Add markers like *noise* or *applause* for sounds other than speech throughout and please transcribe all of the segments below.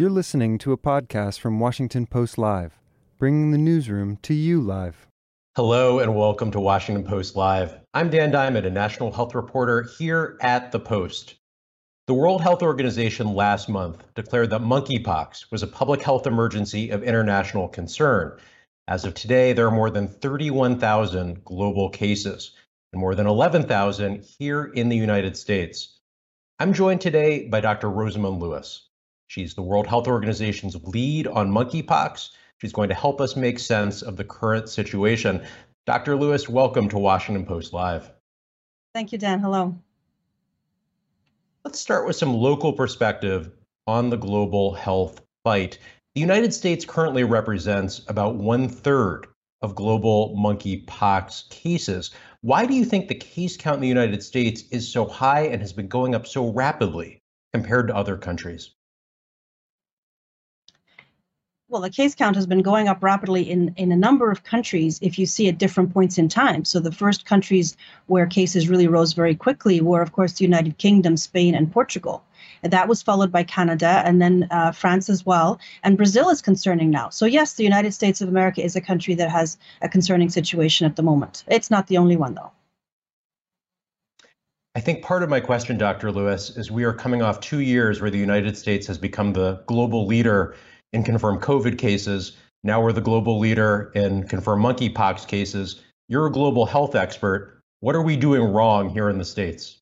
You're listening to a podcast from Washington Post Live, bringing the newsroom to you live. Hello and welcome to Washington Post Live. I'm Dan Diamond, a national health reporter here at The Post. The World Health Organization last month declared that monkeypox was a public health emergency of international concern. As of today, there are more than 31,000 global cases and more than 11,000 here in the United States. I'm joined today by Dr. Rosamund Lewis. She's the World Health Organization's lead on monkeypox. She's going to help us make sense of the current situation. Dr. Lewis, welcome to Washington Post Live. Thank you, Dan. Hello. Let's start with some local perspective on the global health fight. The United States currently represents about one third of global monkeypox cases. Why do you think the case count in the United States is so high and has been going up so rapidly compared to other countries? Well, the case count has been going up rapidly in, in a number of countries if you see at different points in time. So the first countries where cases really rose very quickly were, of course, the United Kingdom, Spain, and Portugal. That was followed by Canada and then uh, France as well. And Brazil is concerning now. So, yes, the United States of America is a country that has a concerning situation at the moment. It's not the only one, though. I think part of my question, Dr. Lewis, is we are coming off two years where the United States has become the global leader in confirmed COVID cases. Now we're the global leader in confirmed monkeypox cases. You're a global health expert. What are we doing wrong here in the States?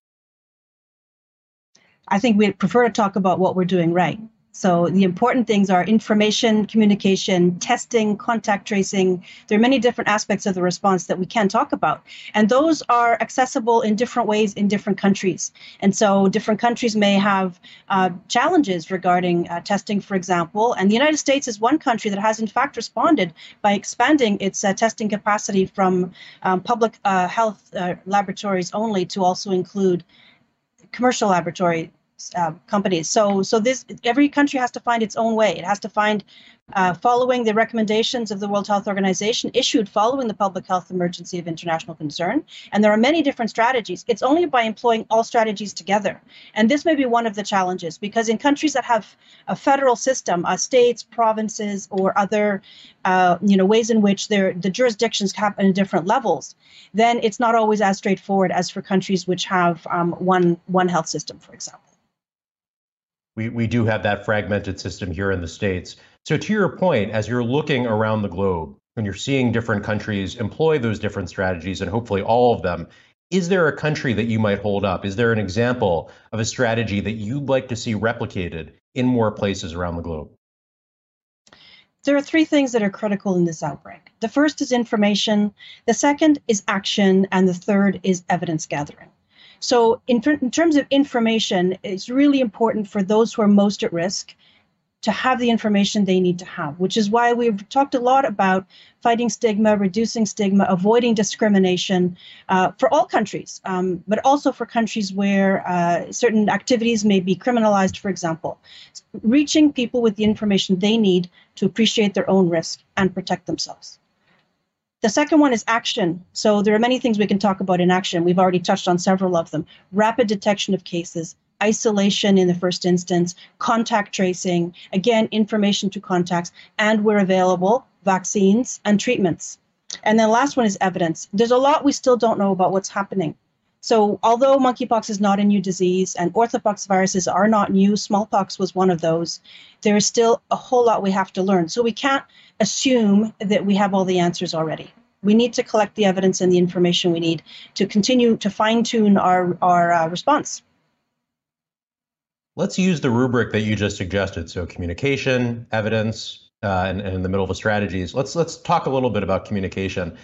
I think we'd prefer to talk about what we're doing right. So the important things are information, communication, testing, contact tracing. There are many different aspects of the response that we can talk about. And those are accessible in different ways in different countries. And so different countries may have uh, challenges regarding uh, testing, for example. And the United States is one country that has, in fact, responded by expanding its uh, testing capacity from um, public uh, health uh, laboratories only to also include commercial laboratory uh, companies. So, so this every country has to find its own way. It has to find uh, following the recommendations of the World Health Organization issued following the public health emergency of international concern. And there are many different strategies. It's only by employing all strategies together. And this may be one of the challenges because in countries that have a federal system, uh, states, provinces, or other, uh, you know, ways in which the jurisdictions happen in different levels, then it's not always as straightforward as for countries which have um, one one health system, for example we, we do have that fragmented system here in the States. So, to your point, as you're looking around the globe and you're seeing different countries employ those different strategies, and hopefully all of them, is there a country that you might hold up? Is there an example of a strategy that you'd like to see replicated in more places around the globe? There are three things that are critical in this outbreak. The first is information, the second is action, and the third is evidence gathering. So, in, in terms of information, it's really important for those who are most at risk to have the information they need to have, which is why we've talked a lot about fighting stigma, reducing stigma, avoiding discrimination uh, for all countries, um, but also for countries where uh, certain activities may be criminalized, for example. Reaching people with the information they need to appreciate their own risk and protect themselves. The second one is action. So there are many things we can talk about in action. We've already touched on several of them. Rapid detection of cases, isolation in the first instance, contact tracing, again, information to contacts, and where available, vaccines and treatments. And then the last one is evidence. There's a lot we still don't know about what's happening. So, although monkeypox is not a new disease and orthopox viruses are not new, smallpox was one of those, there is still a whole lot we have to learn. So, we can't assume that we have all the answers already. We need to collect the evidence and the information we need to continue to fine tune our, our uh, response. Let's use the rubric that you just suggested. So, communication, evidence, uh, and, and in the middle of strategies. Let's let's talk a little bit about communication.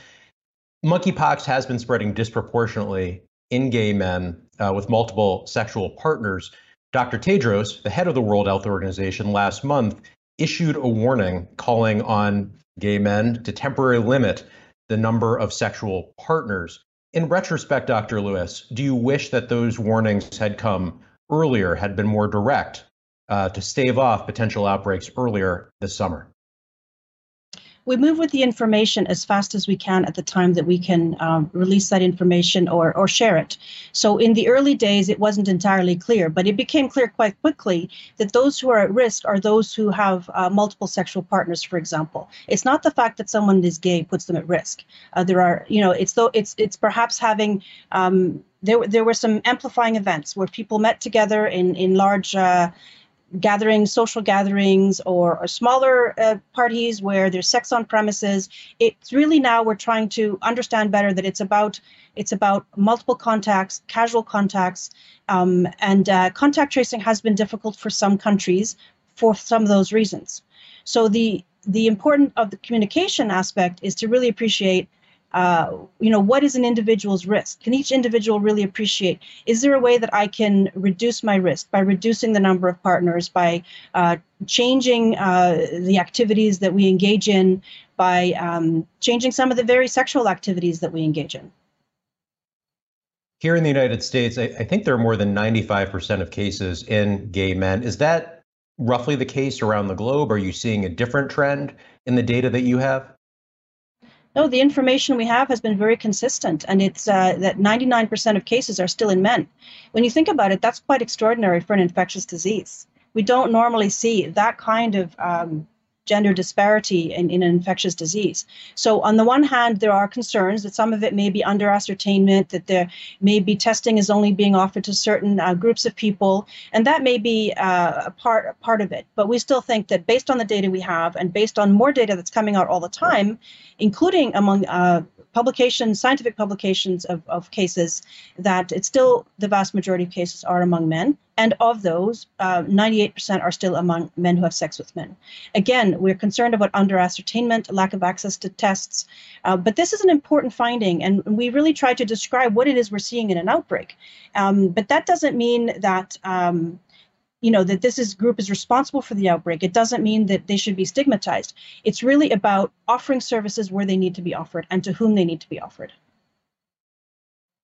Monkeypox has been spreading disproportionately in gay men uh, with multiple sexual partners. Dr. Tedros, the head of the World Health Organization, last month issued a warning calling on gay men to temporarily limit the number of sexual partners. In retrospect, Dr. Lewis, do you wish that those warnings had come earlier, had been more direct uh, to stave off potential outbreaks earlier this summer? We move with the information as fast as we can at the time that we can um, release that information or, or share it. So in the early days, it wasn't entirely clear, but it became clear quite quickly that those who are at risk are those who have uh, multiple sexual partners, for example. It's not the fact that someone is gay puts them at risk. Uh, there are, you know, it's though it's it's perhaps having um, there there were some amplifying events where people met together in in large. Uh, gatherings, social gatherings, or, or smaller uh, parties where there's sex on premises. It's really now we're trying to understand better that it's about it's about multiple contacts, casual contacts, um, and uh, contact tracing has been difficult for some countries for some of those reasons. So the the important of the communication aspect is to really appreciate uh, you know, what is an individual's risk? Can each individual really appreciate? Is there a way that I can reduce my risk by reducing the number of partners, by uh, changing uh, the activities that we engage in, by um, changing some of the very sexual activities that we engage in? Here in the United States, I, I think there are more than 95% of cases in gay men. Is that roughly the case around the globe? Are you seeing a different trend in the data that you have? No, the information we have has been very consistent, and it's uh, that 99% of cases are still in men. When you think about it, that's quite extraordinary for an infectious disease. We don't normally see that kind of um, gender disparity in, in an infectious disease. So, on the one hand, there are concerns that some of it may be under ascertainment, that there may be testing is only being offered to certain uh, groups of people, and that may be uh, a part a part of it. But we still think that based on the data we have, and based on more data that's coming out all the time, including among uh, publications, scientific publications of, of cases, that it's still the vast majority of cases are among men. And of those, uh, 98% are still among men who have sex with men. Again, we're concerned about under ascertainment, lack of access to tests. Uh, but this is an important finding, and we really try to describe what it is we're seeing in an outbreak. Um, but that doesn't mean that. Um, you know that this is group is responsible for the outbreak it doesn't mean that they should be stigmatized it's really about offering services where they need to be offered and to whom they need to be offered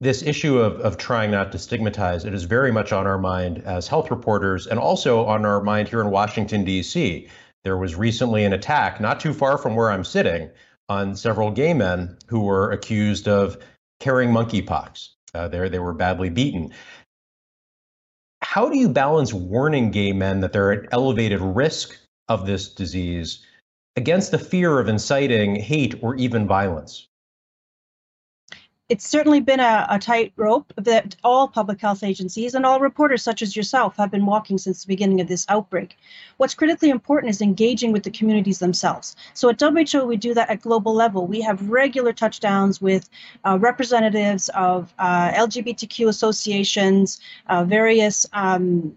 this issue of, of trying not to stigmatize it is very much on our mind as health reporters and also on our mind here in washington d.c there was recently an attack not too far from where i'm sitting on several gay men who were accused of carrying monkeypox. Uh, they, they were badly beaten. How do you balance warning gay men that they're at elevated risk of this disease against the fear of inciting hate or even violence? It's certainly been a, a tightrope that all public health agencies and all reporters such as yourself have been walking since the beginning of this outbreak. What's critically important is engaging with the communities themselves. So at WHO, we do that at global level. We have regular touchdowns with uh, representatives of uh, LGBTQ associations, uh, various um,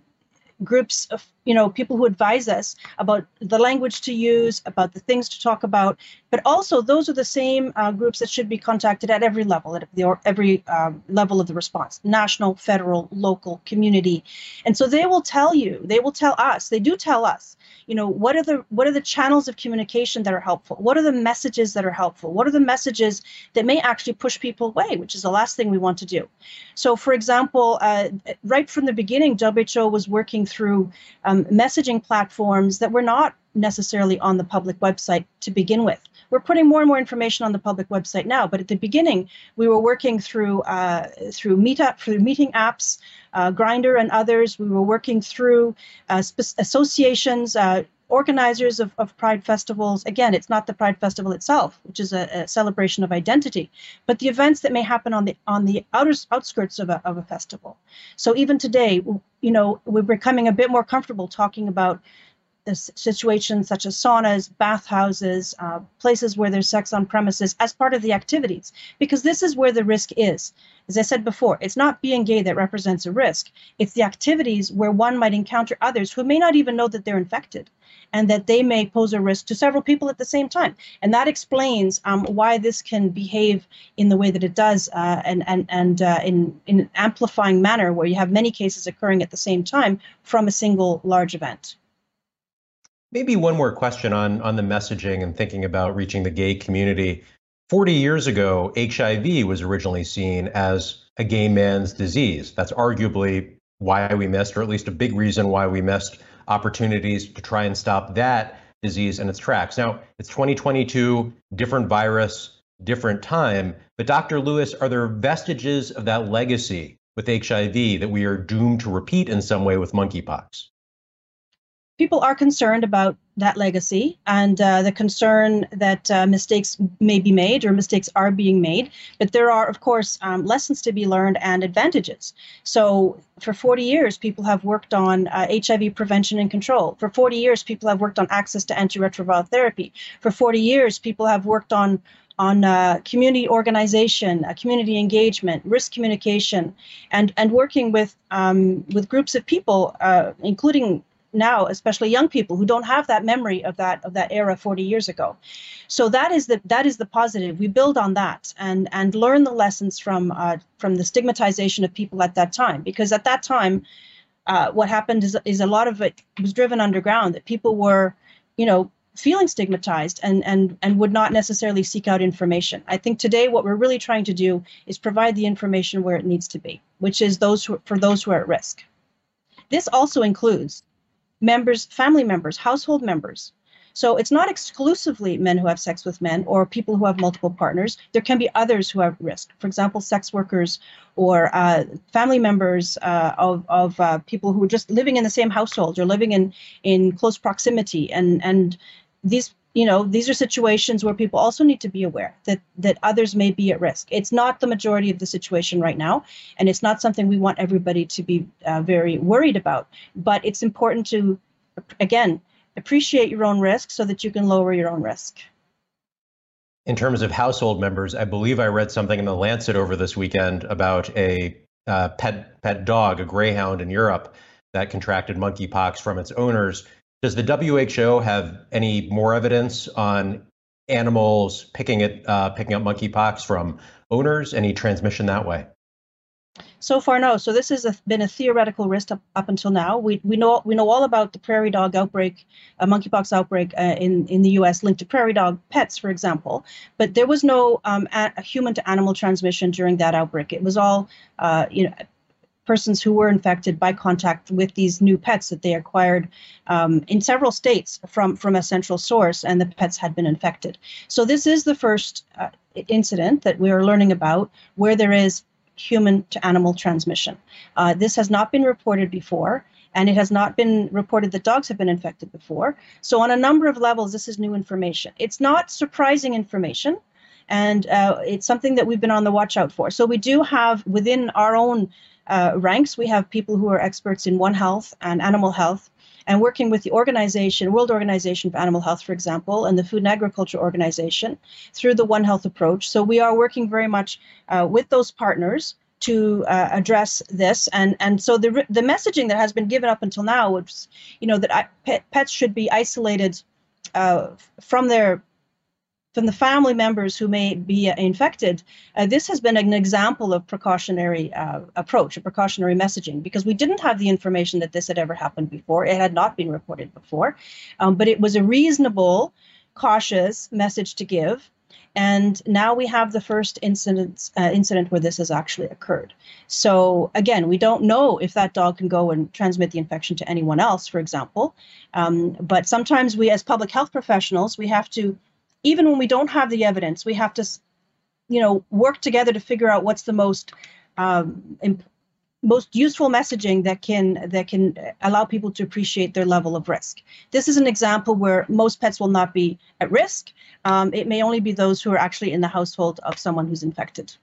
groups of you know people who advise us about the language to use about the things to talk about. But also those are the same uh, groups that should be contacted at every level at the, every uh, level of the response national federal local community. And so they will tell you they will tell us they do tell us you know what are the what are the channels of communication that are helpful? What are the messages that are helpful? What are the messages that may actually push people away which is the last thing we want to do? So for example uh, right from the beginning who was working through um, messaging platforms that were not necessarily on the public website to begin with we're putting more and more information on the public website now. But at the beginning, we were working through uh, through Meetup, through meeting apps, uh, Grindr, and others. We were working through uh, sp- associations. Organizers of, of pride festivals. Again it's not the pride festival itself which is a, a, celebration of identity but the events that may happen on the on the outer outskirts of a, of a festival. So even today you know we're becoming a bit more comfortable talking about situations such as saunas, bathhouses, uh, places where there's sex on premises as part of the activities, because this is where the risk is. As I said before, it's not being gay that represents a risk, it's the activities where one might encounter others who may not even know that they're infected and that they may pose a risk to several people at the same time. And that explains um, why this can behave in the way that it does uh, and, and, and uh, in, in an amplifying manner where you have many cases occurring at the same time from a single large event. Maybe one more question on, on the messaging and thinking about reaching the gay community. 40 years ago, HIV was originally seen as a gay man's disease. That's arguably why we missed, or at least a big reason why we missed opportunities to try and stop that disease in its tracks. Now, it's 2022, different virus, different time. But Dr. Lewis, are there vestiges of that legacy with HIV that we are doomed to repeat in some way with monkeypox? People are concerned about that legacy and uh, the concern that uh, mistakes may be made or mistakes are being made. But there are, of course, um, lessons to be learned and advantages. So, for 40 years, people have worked on uh, HIV prevention and control. For 40 years, people have worked on access to antiretroviral therapy. For 40 years, people have worked on on uh, community organization, uh, community engagement, risk communication, and and working with um, with groups of people, uh, including now especially young people who don't have that memory of that of that era 40 years ago. So that is the that is the positive. We build on that and and learn the lessons from uh, from the stigmatization of people at that time. Because at that time uh, what happened is, is a lot of it was driven underground that people were you know feeling stigmatized and and and would not necessarily seek out information. I think today what we're really trying to do is provide the information where it needs to be which is those who, for those who are at risk. This also includes members, family members, household members. So it's not exclusively men who have sex with men or people who have multiple partners. There can be others who have risk. For example, sex workers or uh, family members uh, of, of uh, people who are just living in the same household or living in, in close proximity. And, and these you know these are situations where people also need to be aware that that others may be at risk. It's not the majority of the situation right now and it's not something we want everybody to be uh, very worried about but it's important to again appreciate your own risk so that you can lower your own risk. In terms of household members i believe i read something in the lancet over this weekend about a uh, pet pet dog a greyhound in europe that contracted monkeypox from its owners does the WHO have any more evidence on animals picking it, uh, picking up monkeypox from owners? Any transmission that way? So far, no. So this has been a theoretical risk up, up until now. We, we know we know all about the prairie dog outbreak, a monkeypox outbreak uh, in in the U.S. linked to prairie dog pets, for example. But there was no um, a, human to animal transmission during that outbreak. It was all uh, you know persons who were infected by contact with these new pets that they acquired um, in several states from, from a central source, and the pets had been infected. So, this is the first uh, incident that we are learning about where there is human to animal transmission. Uh, this has not been reported before. And it has not been reported that dogs have been infected before. So, on a number of levels, this is new information. It's not surprising information and uh, it's something that we've been on the watch out for. So we do have within our own uh, ranks. We have people who are experts in One Health and animal health, and working with the organization, World Organization of Animal Health, for example, and the Food and Agriculture Organization through the One Health approach. So we are working very much uh, with those partners to uh, address this and and so the the messaging that has been given up until now which you know that I, pet, pets should be isolated uh, from their from the family members who may be uh, infected, uh, this has been an example of precautionary uh, approach, a precautionary messaging, because we didn't have the information that this had ever happened before. It had not been reported before, um, but it was a reasonable, cautious message to give. And now we have the first incident uh, incident where this has actually occurred. So again, we don't know if that dog can go and transmit the infection to anyone else, for example. Um, but sometimes we, as public health professionals, we have to even when we don't have the evidence, we have to, you know, work together to figure out what's the most um, imp- most useful messaging that can that can allow people to appreciate their level of risk. This is an example where most pets will not be at risk. Um, it may only be those who are actually in the household of someone who's infected.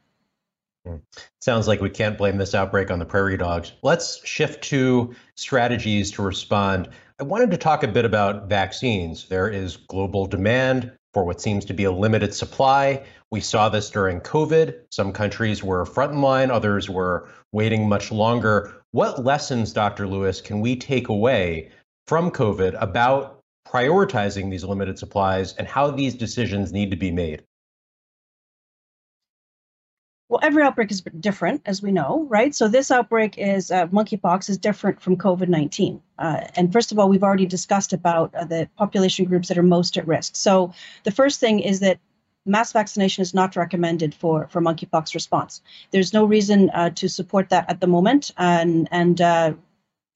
Hmm. Sounds like we can't blame this outbreak on the prairie dogs. Let's shift to strategies to respond. I wanted to talk a bit about vaccines. There is global demand for what seems to be a limited supply. We saw this during COVID. Some countries were front in line, others were waiting much longer. What lessons, Dr. Lewis, can we take away from COVID about prioritizing these limited supplies and how these decisions need to be made? Well, every outbreak is different, as we know, right? So this outbreak is uh, monkeypox is different from COVID nineteen. Uh, and first of all, we've already discussed about uh, the population groups that are most at risk. So the first thing is that mass vaccination is not recommended for for monkeypox response. There's no reason uh, to support that at the moment, and and uh,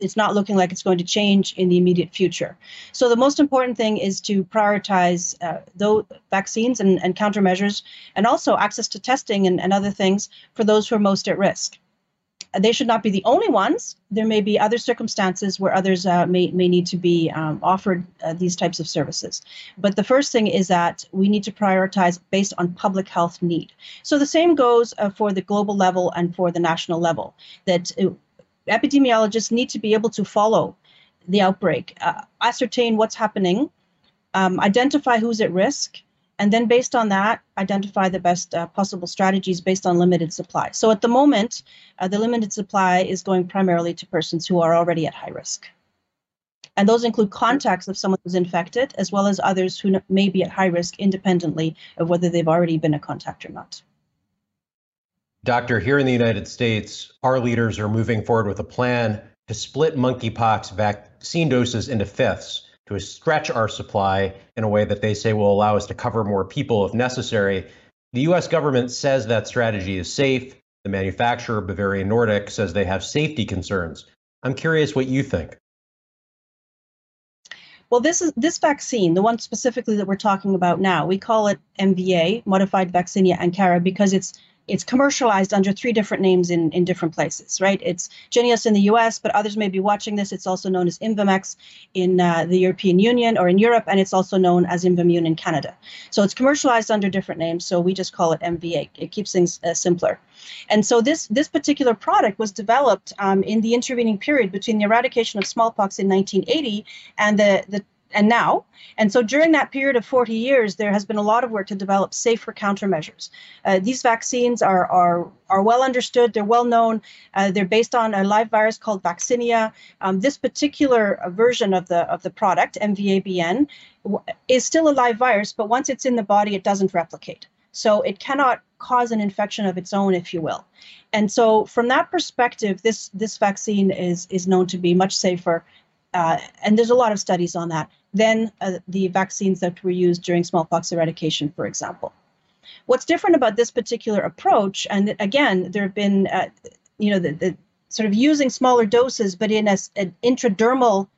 it's not looking like it's going to change in the immediate future. So the most important thing is to prioritize uh, those vaccines and, and countermeasures, and also access to testing and, and other things for those who are most at risk. They should not be the only ones. There may be other circumstances where others uh, may, may need to be um, offered uh, these types of services. But the first thing is that we need to prioritize based on public health need. So the same goes uh, for the global level and for the national level. That uh, epidemiologists need to be able to follow the outbreak, uh, ascertain what's happening, um, identify who's at risk, and then based on that, identify the best uh, possible strategies based on limited supply. So at the moment, uh, the limited supply is going primarily to persons who are already at high risk. And those include contacts of someone who's infected, as well as others who may be at high risk independently of whether they've already been a contact or not. Doctor, here in the United States, our leaders are moving forward with a plan to split monkeypox vaccine doses into fifths to stretch our supply in a way that they say will allow us to cover more people if necessary. The US government says that strategy is safe. The manufacturer, Bavarian Nordic, says they have safety concerns. I'm curious what you think. Well, this is this vaccine, the one specifically that we're talking about now. We call it MVA, modified vaccinia ankara, because it's it's commercialized under three different names in, in different places, right? It's Jynneos in the US, but others may be watching this. It's also known as Imvanex in uh, the European Union or in Europe, and it's also known as Imvamune in Canada. So it's commercialized under different names, so we just call it MVA. It keeps things uh, simpler. And so this, this particular product was developed um, in the intervening period between the eradication of smallpox in 1980 and the, the and now. And so during that period of 40 years, there has been a lot of work to develop safer countermeasures. Uh, these vaccines are, are, are well understood, they're well known, uh, they're based on a live virus called vaccinia. Um, this particular version of the, of the product, MVABN, is still a live virus, but once it's in the body, it doesn't replicate. So it cannot cause an infection of its own, if you will. And so from that perspective, this, this vaccine is, is known to be much safer uh, and there's a lot of studies on that than uh, the vaccines that were used during smallpox eradication, for example. What's different about this particular approach, and again, there have been, uh, you know, the, the, sort of using smaller doses, but in a, an intradermal,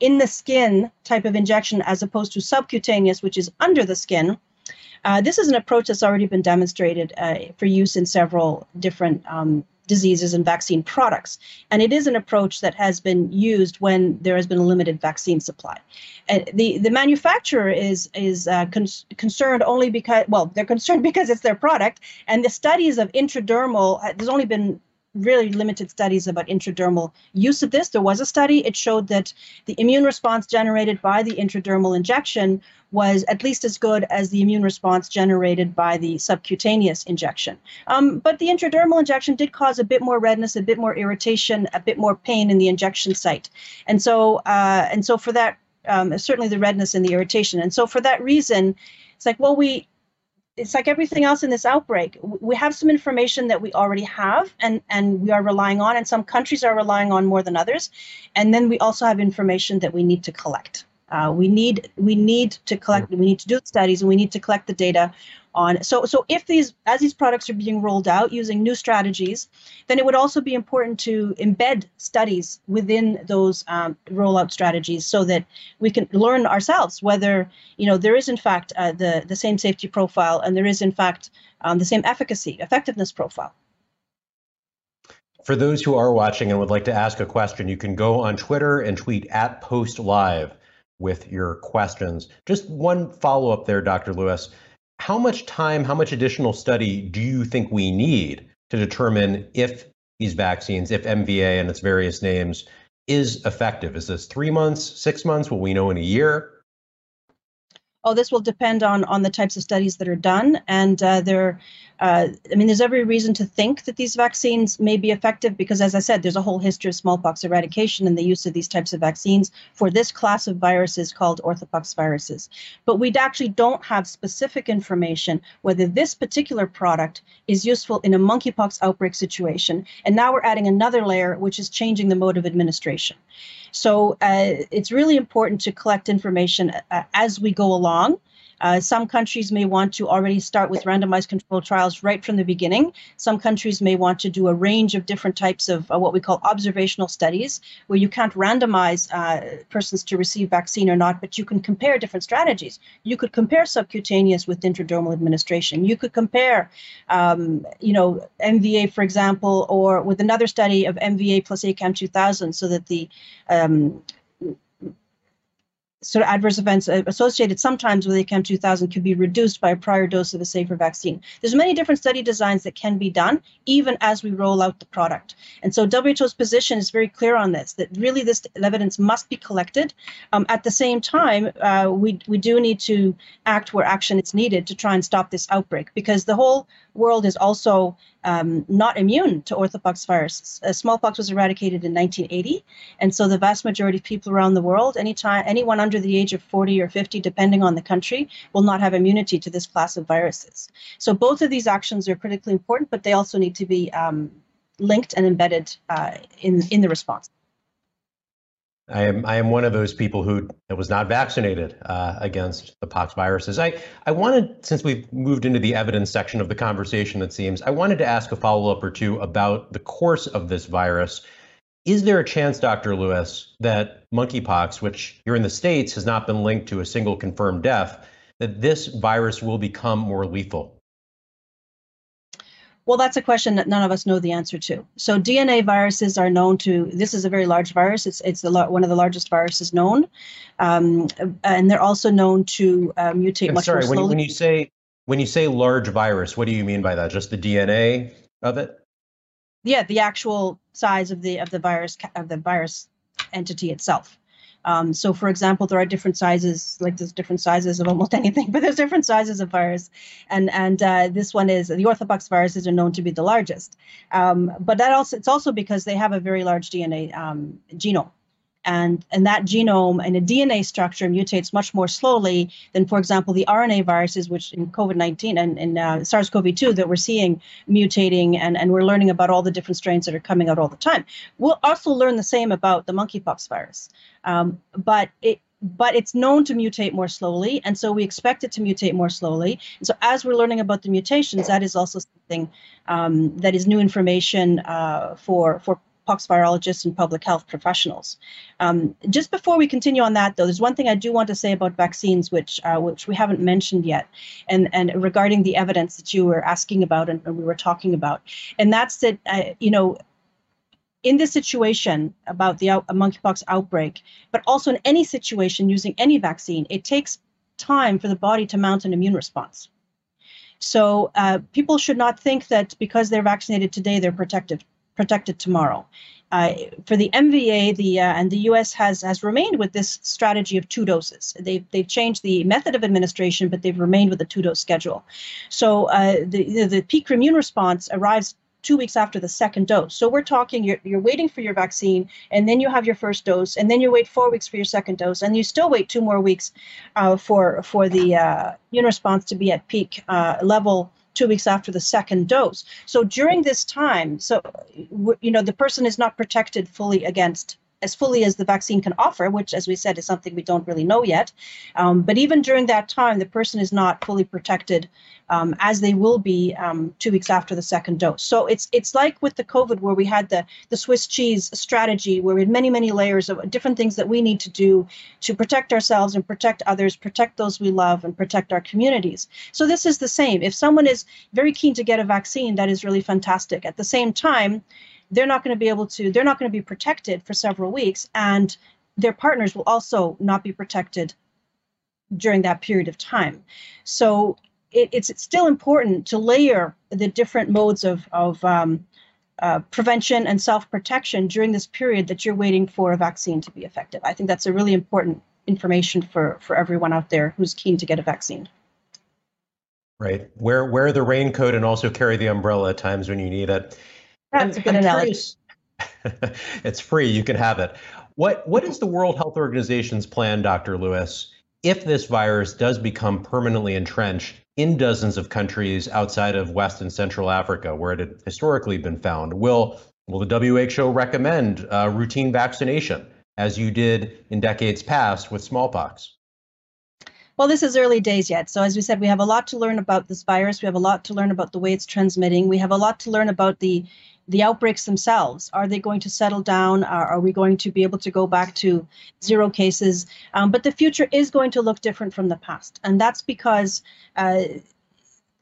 in the skin type of injection, as opposed to subcutaneous, which is under the skin. Uh, this is an approach that's already been demonstrated uh, for use in several different um, diseases and vaccine products. And it is an approach that has been used when there has been a limited vaccine supply. And the, the manufacturer is, is uh, con- concerned only because, well, they're concerned *laughs* because it's their product. And the studies of intradermal, uh, there's only been really limited studies about intradermal use of this. There was a study, it showed that the immune response generated by the intradermal injection was at least as good as the immune response generated by the subcutaneous injection. Um, but the intradermal injection did cause a bit more redness, a bit more irritation, a bit more pain in the injection site. And so, uh, and so for that, um, certainly the redness and the irritation. And so for that reason, it's like, well, we it's like everything else in this outbreak. We have some information that we already have and, and we are relying on, and some countries are relying on more than others. And then we also have information that we need to collect. Uh, we need we need to collect. We need to do studies, and we need to collect the data on. So so if these as these products are being rolled out using new strategies, then it would also be important to embed studies within those um, rollout strategies so that we can learn ourselves whether you know there is in fact uh, the the same safety profile and there is in fact um, the same efficacy effectiveness profile. For those who are watching and would like to ask a question, you can go on Twitter and tweet at Post Live with your questions. Just one follow up there, Dr. Lewis. How much time, how much additional study do you think we need to determine if these vaccines, if MVA and its various names, is effective? Is this three months, six months? Will we know in a year? Oh, this will depend on on the types of studies that are done, and uh, there uh, I mean, there's every reason to think that these vaccines may be effective because, as I said, there's a whole history of smallpox eradication and the use of these types of vaccines for this class of viruses called orthopox viruses. But we actually don't have specific information whether this particular product is useful in a monkeypox outbreak situation. And now we're adding another layer, which is changing the mode of administration. So uh, it's really important to collect information uh, as we go along Uh, some countries may want to already start with randomized controlled trials right from the beginning. Some countries may want to do a range of different types of uh, what we call observational studies, where you can't randomize uh, persons to receive vaccine or not, but you can compare different strategies. You could compare subcutaneous with intradermal administration. You could compare, um, you know, MVA, for example, or with another study of MVA plus ACAM 2000, so that the um, sort of adverse events uh, associated sometimes with ACAM 2000 could be reduced by a prior dose of a safer vaccine. There's many different study designs that can be done even as we roll out the product. And so WHO's position is very clear on this, that really this evidence must be collected. Um, at the same time, uh, we, we do need to act where action is needed to try and stop this outbreak because the whole world is also um, not immune to orthopox virus. Uh, smallpox was eradicated in 1980, and so the vast majority of people around the world, anytime anyone under the age of 40 or 50, depending on the country, will not have immunity to this class of viruses. So both of these actions are critically important, but they also need to be um, linked and embedded uh, in in the response. I am I am one of those people who was not vaccinated uh, against the pox viruses. I I wanted since we've moved into the evidence section of the conversation, it seems I wanted to ask a follow up or two about the course of this virus. Is there a chance, Dr. Lewis, that monkeypox, which here in the states has not been linked to a single confirmed death, that this virus will become more lethal? Well, that's a question that none of us know the answer to. So DNA viruses are known to. This is a very large virus. It's it's the, one of the largest viruses known, um, and they're also known to uh, mutate I'm much sorry, more slowly. When you, when you say when you say large virus, what do you mean by that? Just the DNA of it? Yeah, the actual size of the of the virus of the virus entity itself. Um, so, for example, there are different sizes, like there's different sizes of almost *laughs* anything, but there's different sizes of virus, and and uh, this one is the orthopox viruses are known to be the largest. Um, but that also it's also because they have a very large DNA um, genome and and that genome and a DNA structure mutates much more slowly than, for example, the RNA viruses, which in COVID-19 and, and uh, SARS-CoV-2 that we're seeing mutating, and, and we're learning about all the different strains that are coming out all the time. We'll also learn the same about the monkeypox virus, um, but it but it's known to mutate more slowly, and so we expect it to mutate more slowly. And so, as we're learning about the mutations, that is also something um, that is new information uh, for for pox virologists and public health professionals. Um, just before we continue on that, though, there's one thing I do want to say about vaccines, which uh, which we haven't mentioned yet, and and regarding the evidence that you were asking about and, and we were talking about, and that's that uh, you know. In this situation about the out, monkeypox outbreak, but also in any situation using any vaccine, it takes time for the body to mount an immune response. So uh, people should not think that because they're vaccinated today, they're protected protected tomorrow. Uh, for the MVA, the uh, and the U.S. has has remained with this strategy of two doses. They've they've changed the method of administration, but they've remained with the two dose schedule. So uh, the, the peak immune response arrives two weeks after the second dose. So we're talking you're, you're waiting for your vaccine, and then you have your first dose, and then you wait four weeks for your second dose, and you still wait two more weeks uh, for for the uh, immune response to be at peak uh, level two weeks after the second dose. So during this time, so you know the person is not protected fully against as fully as the vaccine can offer, which, as we said, is something we don't really know yet. Um, but even during that time, the person is not fully protected um, as they will be um, two weeks after the second dose. So it's it's like with the COVID, where we had the the Swiss cheese strategy, where we had many many layers of different things that we need to do to protect ourselves and protect others, protect those we love, and protect our communities. So this is the same. If someone is very keen to get a vaccine, that is really fantastic. At the same time they're not going to be able to they're not going to be protected for several weeks and their partners will also not be protected during that period of time. So it, it's, it's still important to layer the different modes of, of um, uh, prevention and self-protection during this period that you're waiting for a vaccine to be effective. I think that's a really important information for for everyone out there who's keen to get a vaccine. Right. Wear wear the raincoat and also carry the umbrella at times when you need it that's a good analogy. *laughs* it's free. You can have it. What What is the World Health Organization's plan, Dr. Lewis, if this virus does become permanently entrenched in dozens of countries outside of West and Central Africa, where it had historically been found? Will Will the WHO recommend uh, routine vaccination, as you did in decades past with smallpox? Well, this is early days yet. So, as we said, we have a lot to learn about this virus. We have a lot to learn about the way it's transmitting. We have a lot to learn about the the outbreaks themselves. Are they going to settle down? Are, are we going to be able to go back to zero cases? Um, but the future is going to look different from the past, and that's because. Uh,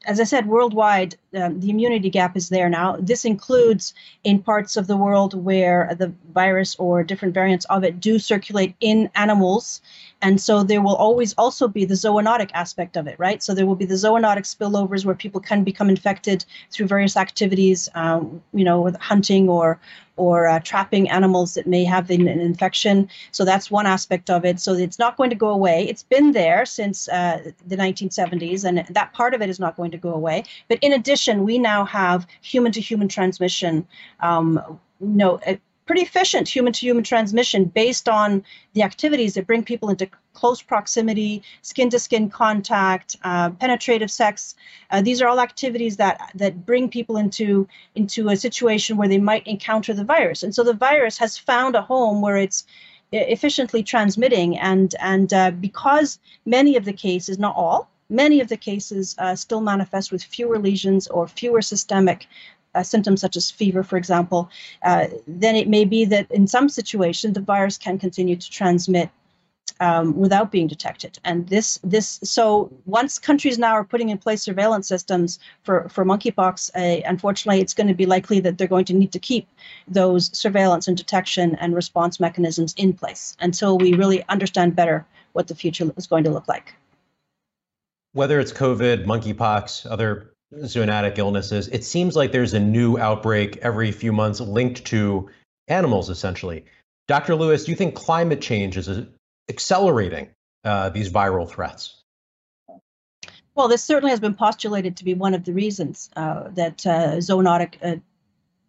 as I said, worldwide, um, the immunity gap is there now. This includes in parts of the world where the virus or different variants of it do circulate in animals. And so there will always also be the zoonotic aspect of it, right? So there will be the zoonotic spillovers where people can become infected through various activities, um, you know, with hunting or or uh, trapping animals that may have an, an, infection. So that's one aspect of it. So it's not going to go away. It's been there since uh, the 1970s, and that part of it is not going to go away. But in addition, we now have human to human transmission. Um, you know, pretty efficient human to human transmission based on the activities that bring people into close proximity, skin to skin contact, uh, penetrative sex. Uh, these are all activities that that bring people into into a situation where they might encounter the virus. And so the virus has found a home where it's efficiently transmitting and and uh, because many of the cases not all many of the cases uh, still manifest with fewer lesions or fewer systemic uh, symptoms such as fever, for example, uh, then it may be that in some situation the virus can continue to transmit um, without being detected. And this this so once countries now are putting in place surveillance systems for for monkeypox, uh, unfortunately, it's going to be likely that they're going to need to keep those surveillance and detection and response mechanisms in place until we really understand better what the future is going to look like. Whether it's COVID, monkeypox, other zoonotic illnesses, it seems like there's a new outbreak every few months linked to animals, essentially. Dr. Lewis, do you think climate change is accelerating uh, these viral threats? Well, this certainly has been postulated to be one of the reasons uh, that uh, zoonotic uh,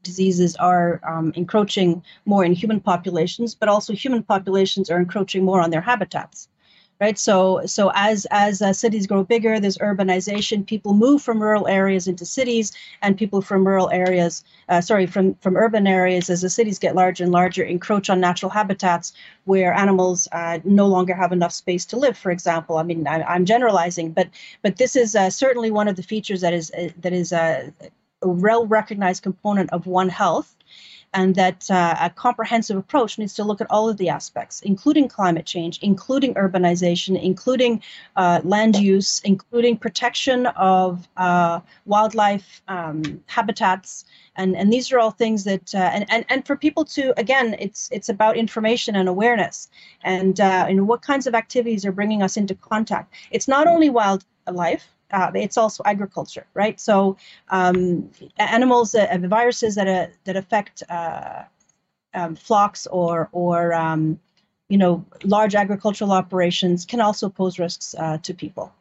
diseases are um, encroaching more in human populations, but also human populations are encroaching more on their habitats right? So so as as uh, cities grow bigger there's urbanization. People move from rural areas into cities and people from rural areas uh, sorry from from urban areas as the cities get larger and larger encroach on natural habitats where animals uh, no longer have enough space to live for example. I mean I, am generalizing but but this is uh, certainly one of the features that is uh, that is uh, a well recognized component of one health and that uh, a comprehensive approach needs to look at all of the aspects, including climate change, including urbanization, including uh, land use, including protection of uh, wildlife um, habitats. And, and these are all things that uh, and, and and for people to again it's it's about information and awareness and uh, and what kinds of activities are bringing us into contact it's not only wildlife uh, it's also agriculture, right? So um, animals, uh, viruses that uh, that affect uh, um, flocks or or um, you know large agricultural operations can also pose risks uh, to people.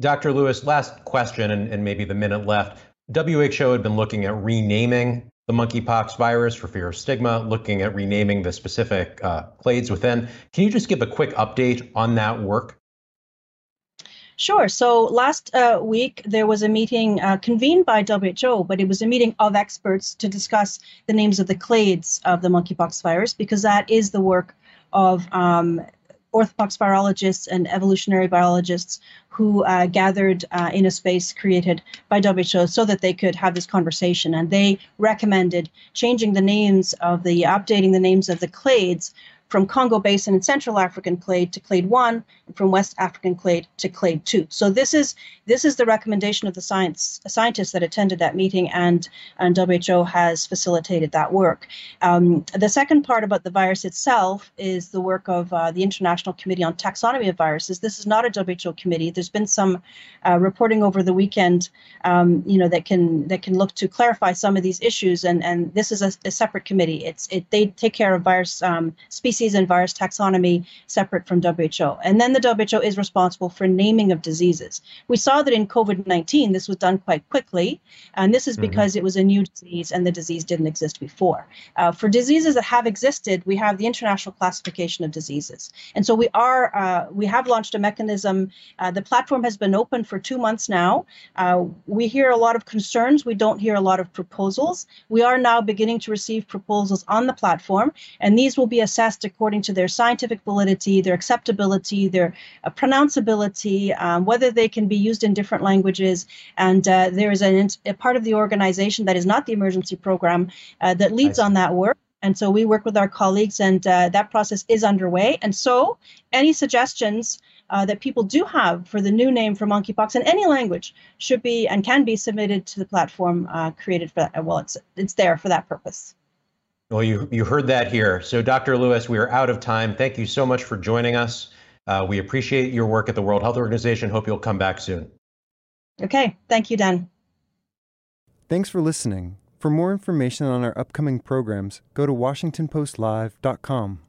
Dr. Lewis, last question, and, and maybe the minute left. WHO had been looking at renaming the monkeypox virus for fear of stigma, looking at renaming the specific uh, clades within. Can you just give a quick update on that work? Sure. So last uh, week there was a meeting uh, convened by WHO, but it was a meeting of experts to discuss the names of the clades of the monkeypox virus because that is the work of um, orthopox virologists and evolutionary biologists who uh, gathered uh, in a space created by WHO so that they could have this conversation. And they recommended changing the names of the, updating the names of the clades from Congo Basin and Central African clade to clade 1 and from West African clade to clade 2. So this is this is the recommendation of the science scientists that attended that meeting and and WHO has facilitated that work. Um, the second part about the virus itself is the work of uh, the International Committee on Taxonomy of Viruses. This is not a WHO committee. There's been some uh, reporting over the weekend, um, you know, that can that can look to clarify some of these issues and and this is a, a separate committee. It's it they take care of virus um, species species and virus taxonomy separate from WHO. And then the WHO is responsible for naming of diseases. We saw that in COVID 19, this was done quite quickly. And this is mm-hmm. because mm-hmm. it was a new disease and the disease didn't exist before. Uh, for diseases that have existed, we have the International Classification of Diseases. And so we are, uh, we have launched a mechanism. Uh, the platform has been open for two months now. Uh, we hear a lot of concerns. We don't hear a lot of proposals. We are now beginning to receive proposals on the platform, and these will be assessed according to their scientific validity, their acceptability, their uh, pronounceability, um, whether they can be used in different languages. And uh, there is an, a part of the organization that is not the emergency program uh, that leads on that work. And so we work with our colleagues, and uh, that process is underway. And so, any suggestions uh, that people do have for the new name for monkeypox in any language should be and can be submitted to the platform uh, created for that. Well, it's it's there for that purpose. Well, you you heard that here. So, Dr. Lewis, we are out of time. Thank you so much for joining us. Uh, we appreciate your work at the World Health Organization. Hope you'll come back soon. Okay. Thank you, Dan. Thanks for listening. For more information on our upcoming programs, go to WashingtonPostLive.com.